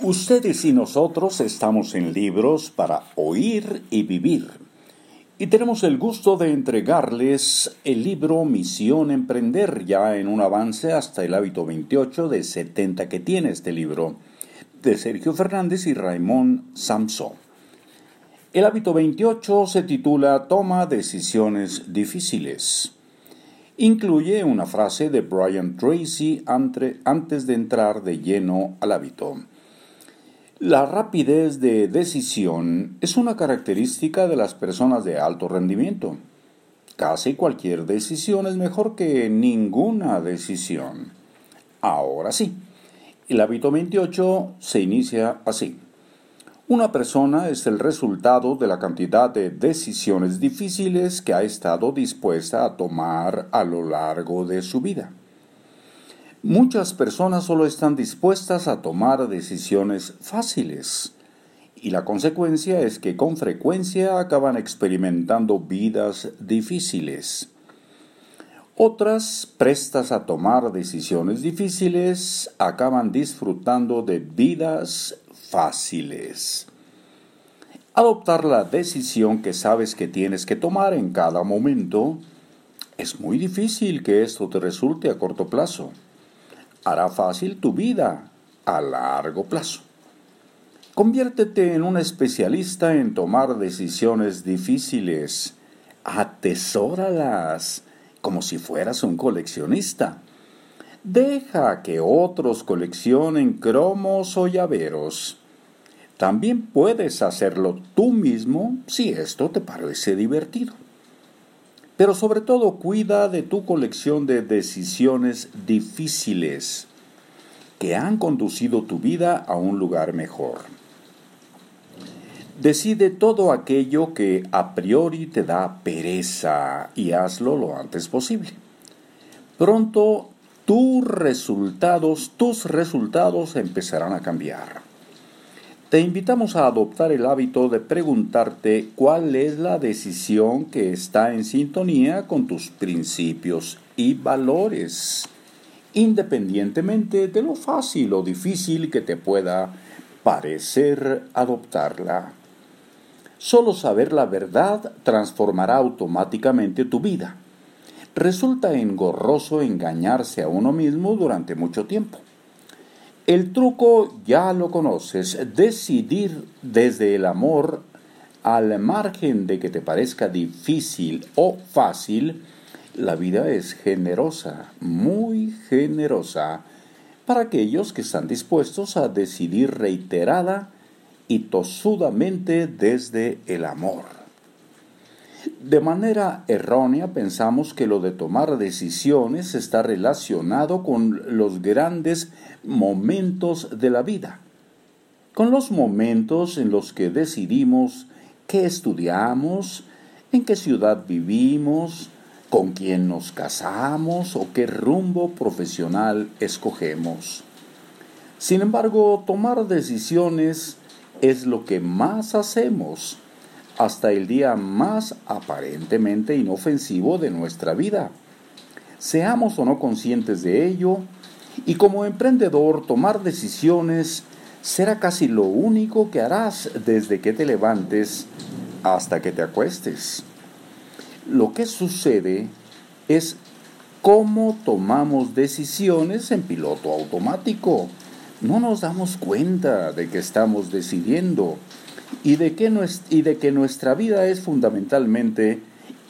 Ustedes y nosotros estamos en libros para oír y vivir. Y tenemos el gusto de entregarles el libro Misión Emprender, ya en un avance hasta el hábito 28 de 70 que tiene este libro, de Sergio Fernández y Raimón Samson. El hábito 28 se titula Toma decisiones difíciles. Incluye una frase de Brian Tracy antes de entrar de lleno al hábito. La rapidez de decisión es una característica de las personas de alto rendimiento. Casi cualquier decisión es mejor que ninguna decisión. Ahora sí, el hábito 28 se inicia así. Una persona es el resultado de la cantidad de decisiones difíciles que ha estado dispuesta a tomar a lo largo de su vida. Muchas personas solo están dispuestas a tomar decisiones fáciles y la consecuencia es que con frecuencia acaban experimentando vidas difíciles. Otras, prestas a tomar decisiones difíciles, acaban disfrutando de vidas fáciles. Adoptar la decisión que sabes que tienes que tomar en cada momento es muy difícil que esto te resulte a corto plazo. Hará fácil tu vida a largo plazo. Conviértete en un especialista en tomar decisiones difíciles. Atesóralas como si fueras un coleccionista. Deja que otros coleccionen cromos o llaveros. También puedes hacerlo tú mismo si esto te parece divertido. Pero sobre todo cuida de tu colección de decisiones difíciles que han conducido tu vida a un lugar mejor. Decide todo aquello que a priori te da pereza y hazlo lo antes posible. Pronto tus resultados, tus resultados empezarán a cambiar. Te invitamos a adoptar el hábito de preguntarte cuál es la decisión que está en sintonía con tus principios y valores, independientemente de lo fácil o difícil que te pueda parecer adoptarla. Solo saber la verdad transformará automáticamente tu vida resulta engorroso engañarse a uno mismo durante mucho tiempo. El truco ya lo conoces, decidir desde el amor al margen de que te parezca difícil o fácil, la vida es generosa, muy generosa, para aquellos que están dispuestos a decidir reiterada y tosudamente desde el amor. De manera errónea pensamos que lo de tomar decisiones está relacionado con los grandes momentos de la vida, con los momentos en los que decidimos qué estudiamos, en qué ciudad vivimos, con quién nos casamos o qué rumbo profesional escogemos. Sin embargo, tomar decisiones es lo que más hacemos hasta el día más aparentemente inofensivo de nuestra vida. Seamos o no conscientes de ello, y como emprendedor tomar decisiones será casi lo único que harás desde que te levantes hasta que te acuestes. Lo que sucede es cómo tomamos decisiones en piloto automático. No nos damos cuenta de que estamos decidiendo y de, que y de que nuestra vida es fundamentalmente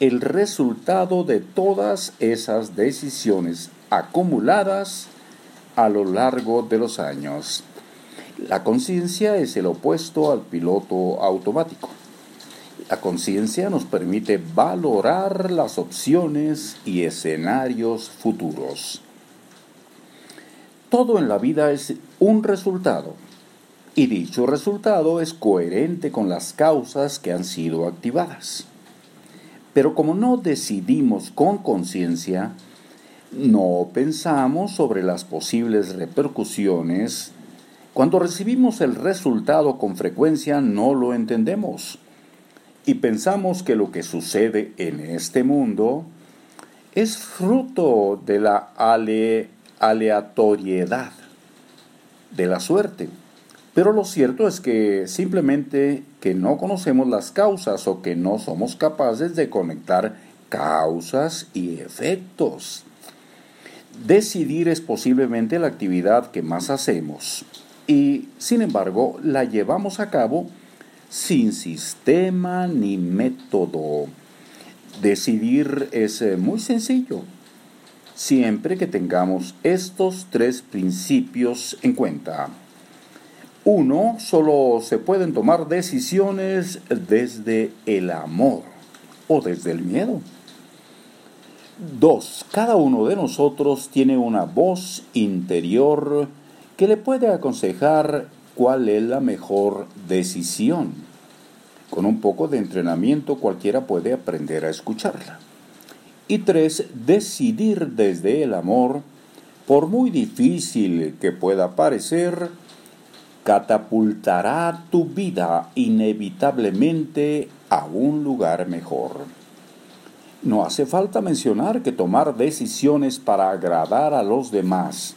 el resultado de todas esas decisiones acumuladas a lo largo de los años. La conciencia es el opuesto al piloto automático. La conciencia nos permite valorar las opciones y escenarios futuros. Todo en la vida es un resultado y dicho resultado es coherente con las causas que han sido activadas. Pero como no decidimos con conciencia, no pensamos sobre las posibles repercusiones, cuando recibimos el resultado con frecuencia no lo entendemos. Y pensamos que lo que sucede en este mundo es fruto de la aleatoriedad, de la suerte Pero lo cierto es que simplemente que no conocemos las causas o que no somos capaces de conectar causas y efectos. Decidir es posiblemente la actividad que más hacemos y, sin embargo, la llevamos a cabo sin sistema ni método. Decidir es eh, muy sencillo, siempre que tengamos estos tres principios en cuenta. Uno, solo se pueden tomar decisiones desde el amor o desde el miedo. Dos, cada uno de nosotros tiene una voz interior que le puede aconsejar cuál es la mejor decisión. Con un poco de entrenamiento cualquiera puede aprender a escucharla. Y tres, decidir desde el amor, por muy difícil que pueda parecer, catapultará tu vida inevitablemente a un lugar mejor. No hace falta mencionar que tomar decisiones para agradar a los demás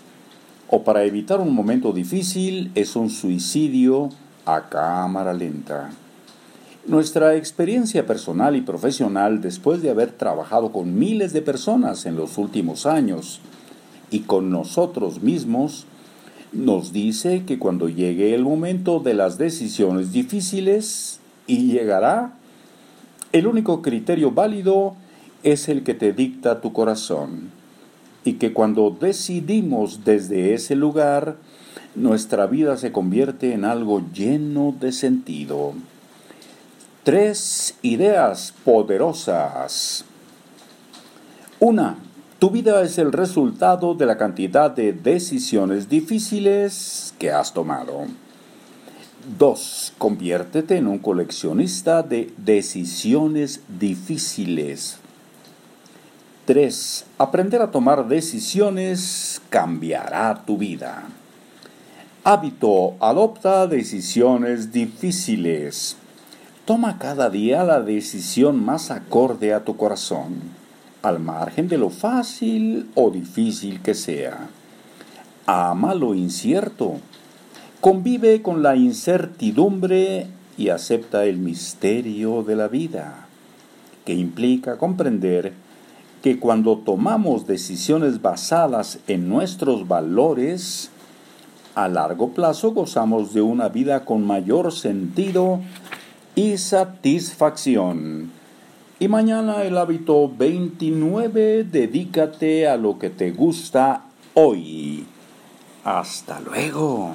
o para evitar un momento difícil es un suicidio a cámara lenta. Nuestra experiencia personal y profesional después de haber trabajado con miles de personas en los últimos años y con nosotros mismos nos dice que cuando llegue el momento de las decisiones difíciles, y llegará, el único criterio válido es el que te dicta tu corazón, y que cuando decidimos desde ese lugar, nuestra vida se convierte en algo lleno de sentido. Tres ideas poderosas. Una, tu vida es el resultado de la cantidad de decisiones difíciles que has tomado. 2. Conviértete en un coleccionista de decisiones difíciles. 3. Aprender a tomar decisiones cambiará tu vida. Hábito. Adopta decisiones difíciles. Toma cada día la decisión más acorde a tu corazón al margen de lo fácil o difícil que sea. Ama lo incierto, convive con la incertidumbre y acepta el misterio de la vida, que implica comprender que cuando tomamos decisiones basadas en nuestros valores, a largo plazo gozamos de una vida con mayor sentido y satisfacción. Y mañana el hábito 29, dedícate a lo que te gusta hoy. Hasta luego.